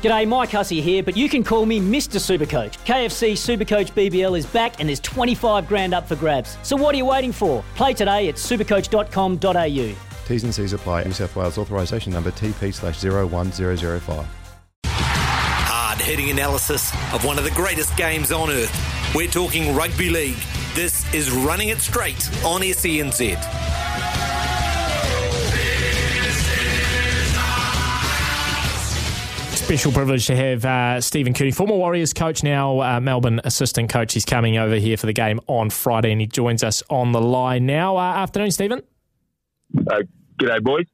G'day, Mike Hussey here, but you can call me Mr. Supercoach. KFC Supercoach BBL is back and there's 25 grand up for grabs. So what are you waiting for? Play today at supercoach.com.au. T's and C's apply. New South Wales authorisation number TP slash 01005. Hard hitting analysis of one of the greatest games on earth. We're talking rugby league. This is Running It Straight on SENZ. Special privilege to have uh, Stephen Kearney, former Warriors coach, now uh, Melbourne assistant coach. He's coming over here for the game on Friday and he joins us on the line now. Uh, afternoon, Stephen. Uh, g'day, boys.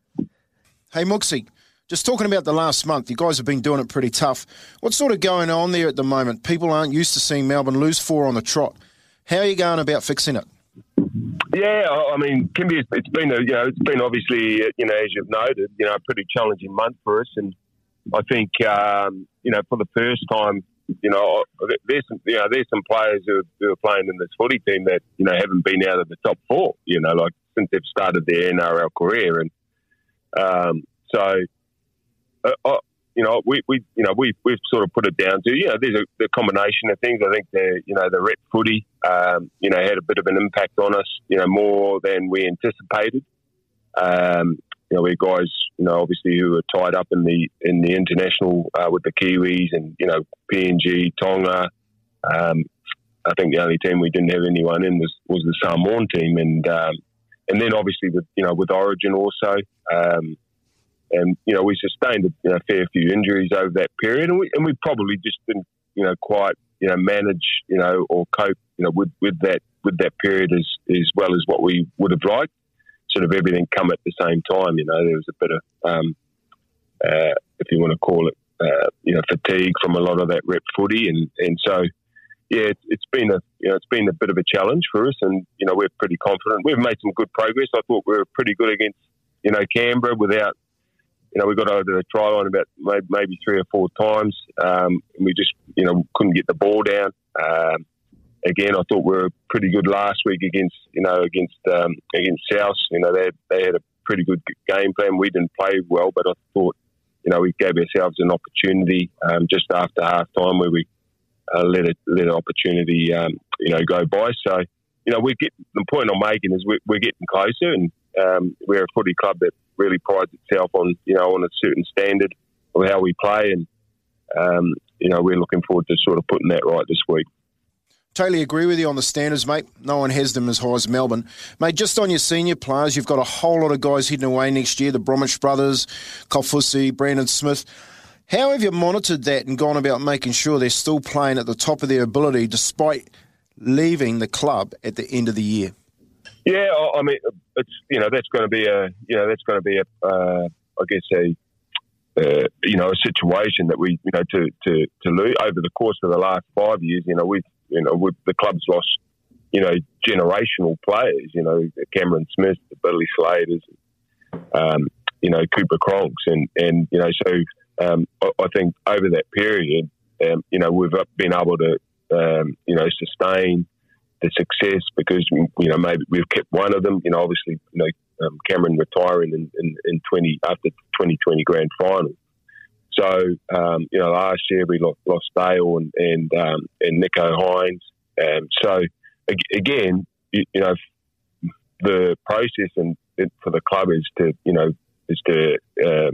Hey, Mooksy. Just talking about the last month, you guys have been doing it pretty tough. What's sort of going on there at the moment? People aren't used to seeing Melbourne lose four on the trot. How are you going about fixing it? Yeah, I mean, Kimby, it's been a, you know, it's been obviously, you know, as you've noted, you know, a pretty challenging month for us, and I think um, you know for the first time, you know, there's some you know there's some players who, who are playing in this footy team that you know haven't been out of the top four. You know, like since they've started their NRL career, and um, so uh, uh, you know we, we you know we we've sort of put it down to you know there's a the combination of things. I think the you know the rep footy um, you know had a bit of an impact on us. You know more than we anticipated. Um, you know, we guys, you know, obviously who are tied up in the in the international uh, with the Kiwis and you know PNG, Tonga. Um, I think the only team we didn't have anyone in was, was the Samoan team, and um, and then obviously with you know with Origin also, um, and you know we sustained a you know, fair few injuries over that period, and we and we probably just didn't you know quite you know manage you know or cope you know with, with that with that period as as well as what we would have liked sort of everything come at the same time. You know, there was a bit of, um, uh, if you want to call it, uh, you know, fatigue from a lot of that rep footy, and and so yeah, it's, it's been a you know it's been a bit of a challenge for us, and you know we're pretty confident. We've made some good progress. I thought we were pretty good against you know Canberra without. You know, we got over the try line about maybe three or four times. Um, and we just, you know, couldn't get the ball down. Um, again, I thought we were pretty good last week against you know against um, against South. You know they they had a pretty good game plan. We didn't play well, but I thought you know we gave ourselves an opportunity um, just after half time where we uh, let it let an opportunity um, you know go by. So you know we get the point I'm making is we're, we're getting closer, and um, we're a footy club that really prides itself on you know on a certain standard of how we play, and um, you know we're looking forward to sort of putting that right this week. Totally agree with you on the standards, mate. No one has them as high as Melbourne. Mate, just on your senior players, you've got a whole lot of guys hidden away next year the Bromwich brothers, Kaufusi, Brandon Smith. How have you monitored that and gone about making sure they're still playing at the top of their ability despite leaving the club at the end of the year? Yeah, I mean, it's you know that's going to be a you know that's going to be a uh, I guess a uh, you know a situation that we you know to to to lose over the course of the last five years. You know we've you know, the club's lost, you know, generational players. You know, Cameron Smith, the Billy Slaters, um, you know, Cooper Cronks, and and you know, so um, I, think over that period, um, you know, we've been able to, um, you know, sustain the success because you know maybe we've kept one of them. You know, obviously, you know, um, Cameron retiring in, in, in twenty after twenty twenty grand final. So, um, you know, last year we lost, lost Dale and and, um, and Nicho Hynes. Um, so, again, you, you, know, the process and for the club is to, you know, is to, um,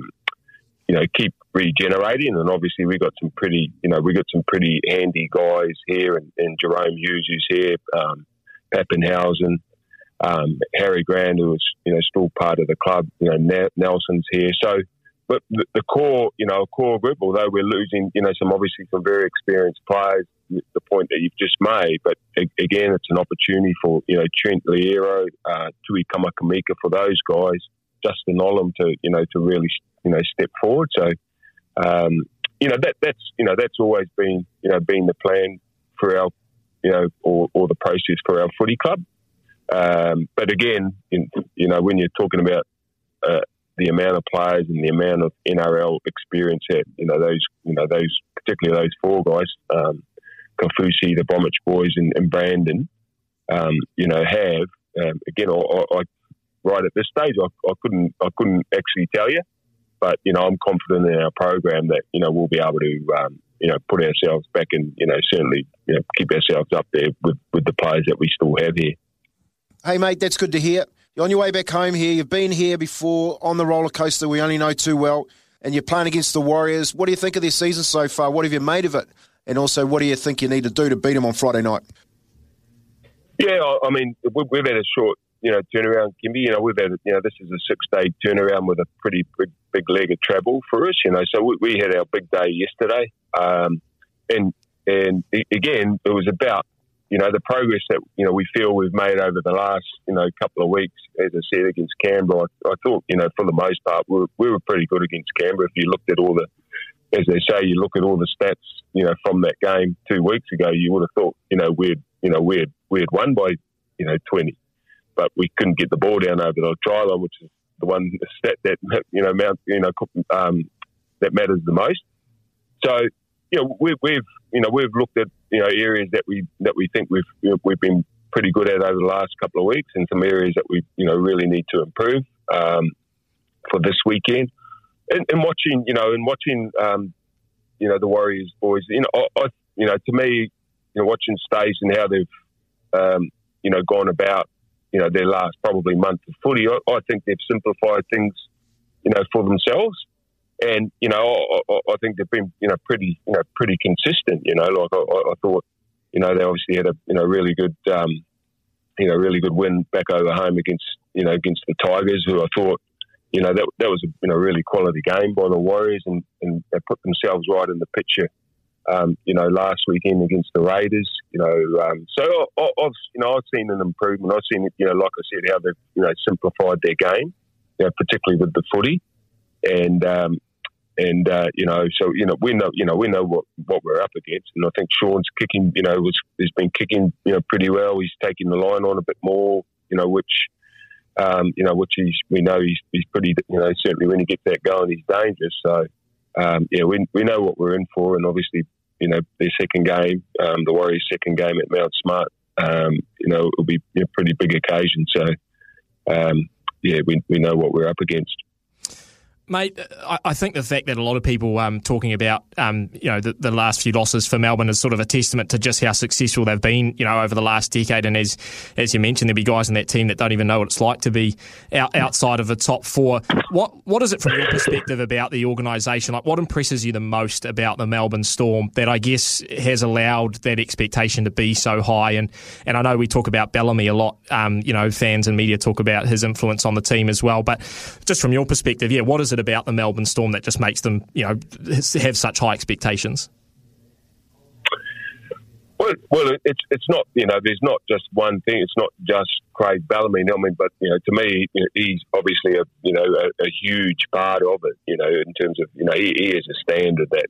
you know, keep regenerating. And obviously, we got some pretty, you know, we got some pretty handy guys here, and, and Jahrome Hughes is here, um, Papenhuyzen, um, Harry Grant, who is, you know, still part of the club. You know, Nelson's here, so but the, the, core, you know, core group, although we're losing, you know, some obviously some very experienced players, the point that you've just made, but again, it's an opportunity for, you know, Trent Loiero, uh, Tui Kamikamica for those guys, Justin Olam to, you know, to really, you know, step forward. So, um, you know that that's you know that's always been you know been the plan for our you know or, or the process for our footy club. Um, but again, in, you know when you're talking about uh, the amount of players and the amount of NRL experience that you know those you know those particularly those four guys, um, Kaufusi, the Bromwich boys, and, and Brandon, um, you know have um, again, I, I, right at this stage, I, I couldn't I couldn't actually tell you, but you know I'm confident in our program that you know we'll be able to um, you know put ourselves back and you know certainly you know keep ourselves up there with with the players that we still have here. Hey mate, that's good to hear. You're on your way back home here. You've been here before on the roller coaster. We only know too well, and you're playing against the Warriors. What do you think of their season so far? What have you made of it? And also, what do you think you need to do to beat them on Friday night? Yeah, I mean, we've had a short you know, turnaround be. You know, we've had, you know, this is a six day turnaround with a pretty big, big leg of travel for us, you know. So we, we had our big day yesterday. Um, and, and again, it was about, you know, the progress that, you know, we feel we've made over the last, you know, couple of weeks. As I said, against Canberra, I, I thought, you know, for the most part, we were, we were pretty good against Canberra. If you looked at all the, as they say, you look at all the stats, you know, from that game two weeks ago, you would have thought, you know, we'd, you know, we'd, we'd won by, you know, 20 but we couldn't get the ball down over the try line, which is the one stat that you know mount you know um, that matters the most. So you know we've, we've you know we've looked at you know areas that we that we think we've you know, we've been pretty good at over the last couple of weeks, and some areas that we you know really need to improve um, for this weekend. And, and, watching you know and watching um, you know the Warriors boys, you know I, I, you know to me you know watching Stace and how they've um, you know gone about you know their last probably month of footy. I, I think they've simplified things, you know, for themselves, and you know I, I, think they've been you know pretty you know pretty consistent. You know, like I, I thought, you know, they obviously had a you know really good um, you know really good win back over home against you know against the Tigers, who I thought. You know that that was a you know really quality game by the Warriors, and, and they put themselves right in the picture um, you know, last weekend against the Raiders. You know, um, so I, have you know I've seen an improvement. I've seen you know, like I said, how they've you know simplified their game, you know, particularly with the footy, and um, and uh, you know, so you know we know you know we know what, what we're up against, and I think Shaun's kicking you know was has been kicking you know pretty well. He's taking the line on a bit more, you know, which. Um, you know, which he's, we know he's, he's pretty, you know, certainly when he gets that going, he's dangerous. So, um, yeah, we, we know what we're in for, and obviously, you know, their second game, um, the Warriors' second game at Mount Smart, um, you know, it'll be a pretty big occasion. So, um, yeah, we, we know what we're up against. Mate, I think the fact that a lot of people um, talking about um, you know the, the, last few losses for Melbourne is sort of a testament to just how successful they've been you know over the last decade. And as as you mentioned, there'll be guys in that team that don't even know what it's like to be out, outside of the top four. What what is it from your perspective about the organisation? Like, what impresses you the most about the Melbourne Storm that I guess has allowed that expectation to be so high? And and I know we talk about Bellamy a lot. Um, you know, fans and media talk about his influence on the team as well. But just from your perspective, yeah, what is it? About the Melbourne Storm that just makes them, you know, have such high expectations? Well, well, it's it's not you know there's not just one thing. It's not just Craig Bellamy. I mean, but you know, to me, you know, he's obviously a you know a, a, huge part of it. You know, in terms of you know he, he is a standard that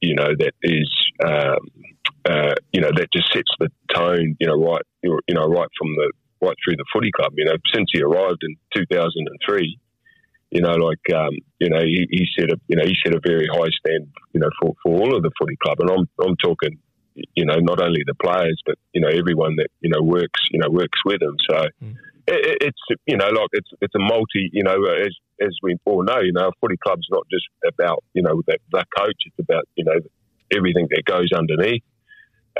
you know that is um, uh, you know that just sets the tone. You know, right you know right from the right through the footy club. You know, since he arrived in 2003, you know, like um, you know, he, he, set a you know he set a very high standard, you know, for, for all of the footy club, and I'm I'm talking, you know, not only the players, but you know everyone that you know works you know works with him. So mm. it, it's you know like it's it's a multi you know as as we all know, you know, a footy club's not just about you know the, the coach; it's about you know everything that goes underneath.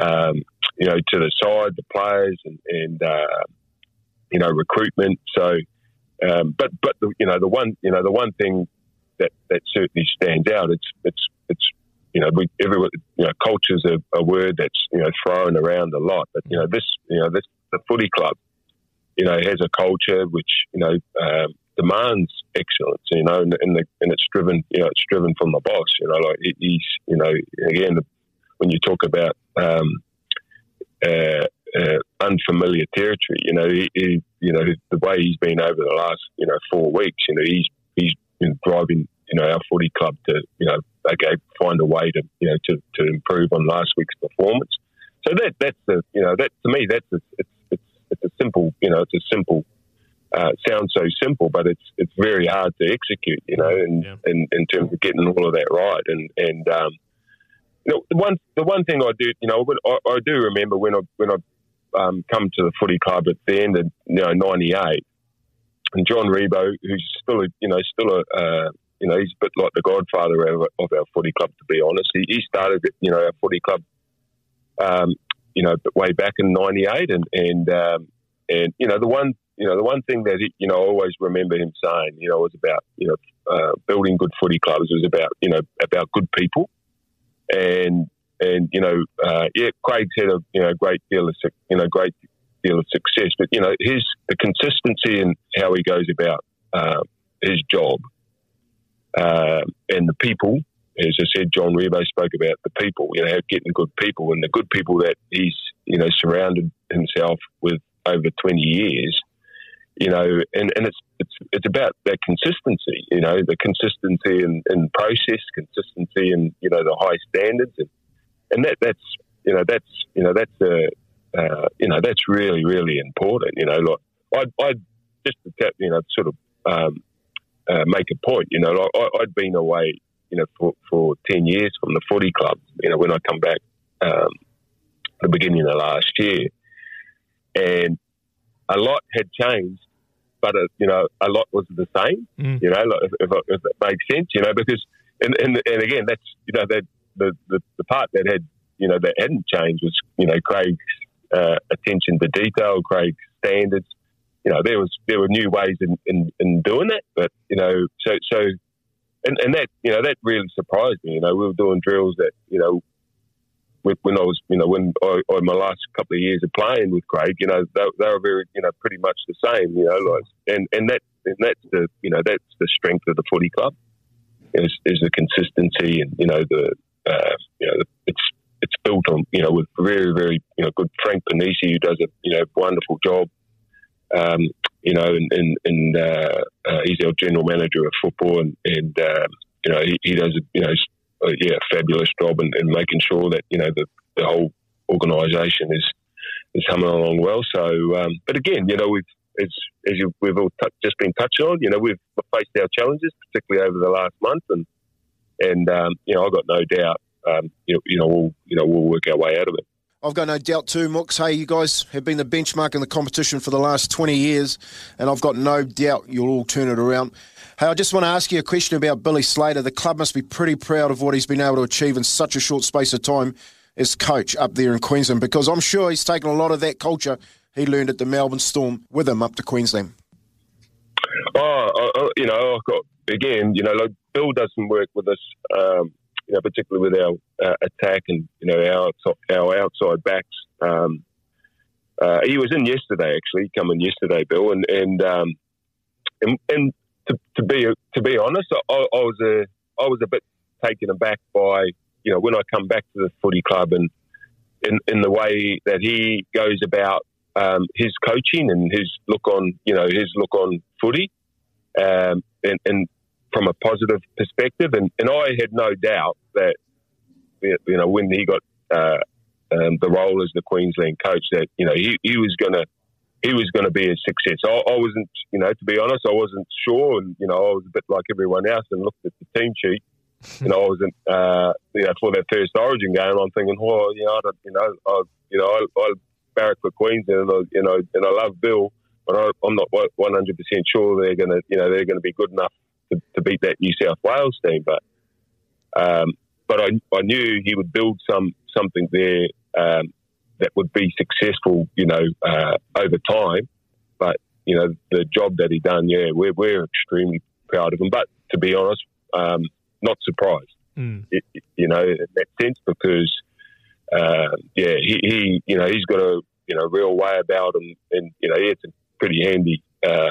Um, you know, to the side, the players and, and uh, you know recruitment. So um, but but the, you know the one you know the one thing that, that certainly stands out it's it's it's you know we everyone you know culture's a, a word that's you know thrown around a lot but you know this you know this the footy club you know has a culture which you know um, demands excellence you know and, and, the, and it's driven you know it's driven from the boss you know like he's you know again when you talk about um, uh, uh, unfamiliar territory. You know, he, he, you know the way he's been over the last you know four weeks. You know, he's he's been driving you know our footy club to you know okay find a way to you know to, to improve on last week's performance. So that that's the you know that to me that's a, it's it's it's a simple you know it's a simple uh, sounds so simple, but it's it's very hard to execute. You know, in, yeah. in in terms of getting all of that right. And and um, you know the one the one thing I do you know I, I do remember when I when I um, come to the footy club at the end of you know '98, and John Ribot, who's still a you know still a uh, you know he's a bit like the godfather of, of our footy club to be honest. He, he started you know our footy club. Um, you know, way back in '98, and and um, and you know the one you know, the one thing that he, you know, I always remember him saying, you know, was about you know uh, building good footy clubs. It was about you know about good people, and and you know, uh, yeah, Craig's had a you know great deal of you know great deal of success, but you know his the consistency in how he goes about uh, his job uh, and the people. As I said, John Ribot spoke about the people, you know, getting good people and the good people that he's, you know, surrounded himself with over 20 years you know, and, and it's it's it's about that consistency, you know, the consistency in, in process, consistency in you know the high standards, and and that that's you know that's you know that's a uh, you know that's really really important. You know, like I I just to you know sort of um, uh, make a point. You know, like I, I'd been away you know for for ten years from the footy club. You know, when I come back um, the beginning of last year, and a lot had changed, but uh, you know, a lot was the same. Mm. You know, if, if, if, it makes sense, you know, because and and, and again, that's you know that the, the, the part that had you know that hadn't changed was you know Craig's uh, attention to detail, Craig's standards. You know, there was there were new ways in, in, in doing that, but you know, so so, and, and that you know that really surprised me. You know, we were doing drills that you know when I was, you know, when I, I, my last couple of years of playing with Craig, you know, they, they, were very, you know, pretty much the same, you know, like, and and that and that's the, you know, that's the strength of the footy club is, is the consistency and you know the, uh, you know, it's it's built on, you know, with very very, you know, good Frank Ponissi who does a, you know, wonderful job. Um, you know, and, and, uh, uh, he's our general manager of football, and, and um, you know he, he does a, you know uh, yeah, fabulous job in, in, making sure that you know the, the whole organisation is is coming along well. So, um, but again, you know, we've as as you, we've all t- just been touching on, you know, we've faced our challenges, particularly over the last month, and and um, you know, I've got no doubt, um, you, know, you know, we'll you know we'll work our way out of it. I've got no doubt too, Mooks. Hey, you guys have been the benchmark in the competition for the last 20 years, and I've got no doubt you'll all turn it around. Hey, I just want to ask you a question about Billy Slater. The club must be pretty proud of what he's been able to achieve in such a short space of time as coach up there in Queensland, because I'm sure he's taken a lot of that culture he learned at the Melbourne Storm with him up to Queensland. Oh, you know, I've got again, you know, like Bill doesn't work with us. Um, you know, particularly with our uh, attack and you know our our outside backs. Um, uh, he was in yesterday, actually, coming yesterday, Bill, and and um, and, and to, to, be to be honest, I, I, was a I was a bit taken aback by you know when I come back to the footy club and in, in the way that he goes about um, his coaching and his look on you know his look on footy, um, and, and from a positive perspective. And, and I had no doubt that, you know, when he got uh, um, the role as the Queensland coach, that, you know, he, he was going to he was going to be a success. I, I, wasn't, you know, to be honest, I wasn't sure, and you know, I was a bit like everyone else and looked at the team sheet. You know, I wasn't, uh, you know, for that first Origin game, I'm thinking, oh, you know, I you know, I, you know, I, I barrack for Queensland, and you know, and I love Bill, but I, am not 100 percent sure they're going to, you know, they're going to be good enough to, to beat that New South Wales team. But um, but I, I knew he would build some something there um, that would be successful, you know, uh, over time. But you know, the job that he done, yeah, we're we're extremely proud of him. But to be honest, um, not surprised, mm. it, you know, in that sense because. Uh, yeah, he, he, you know, he's got a, you know, real way about him, and you know, it's a pretty handy uh,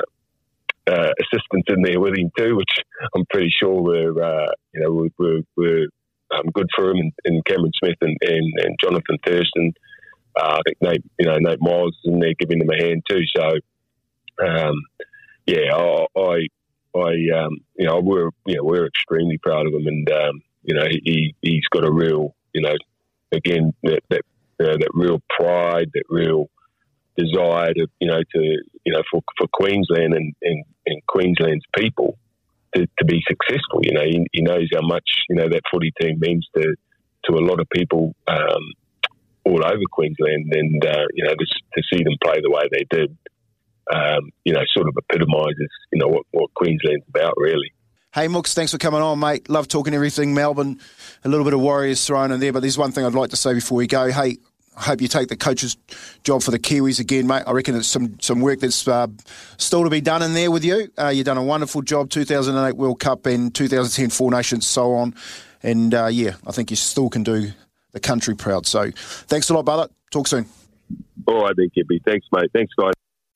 uh, assistants in there with him too, which I'm pretty sure were uh, you know were, were, were um, good for him, and, and Cameron Smith and, and, and Jonathan Thurston. Uh, I think Nate you know Nate Myles is in there giving them a hand too. So um, yeah, I, I I, um, you know, we're, you know, we're extremely proud of him, and um, you know, he he's got a real, you know, again that that uh, that real pride, that real desire to, you know, to, you know, for, for Queensland and, and, and Queensland's people to, to be successful. You know, he, he, knows how much, you know, that footy team means to, to a lot of people um, all over Queensland. And, uh, you know, to, to see them play the way they did, um, you know, sort of epitomises, you know, what, what Queensland's about, really. Hey, Mooks, thanks for coming on, mate. Love talking everything Melbourne. A little bit of Warriors thrown in there, but there's one thing I'd like to say before we go. Hey, I hope you take the coach's job for the Kiwis again, mate. I reckon it's some, some work that's uh, still to be done in there with you. Uh, you've done a wonderful job, 2008 World Cup and 2010 Four Nations, so on. And uh, yeah, I think you still can do the country proud. So thanks a lot, brother. Talk soon. All right, then, Kippy. Thanks, mate. Thanks, guys.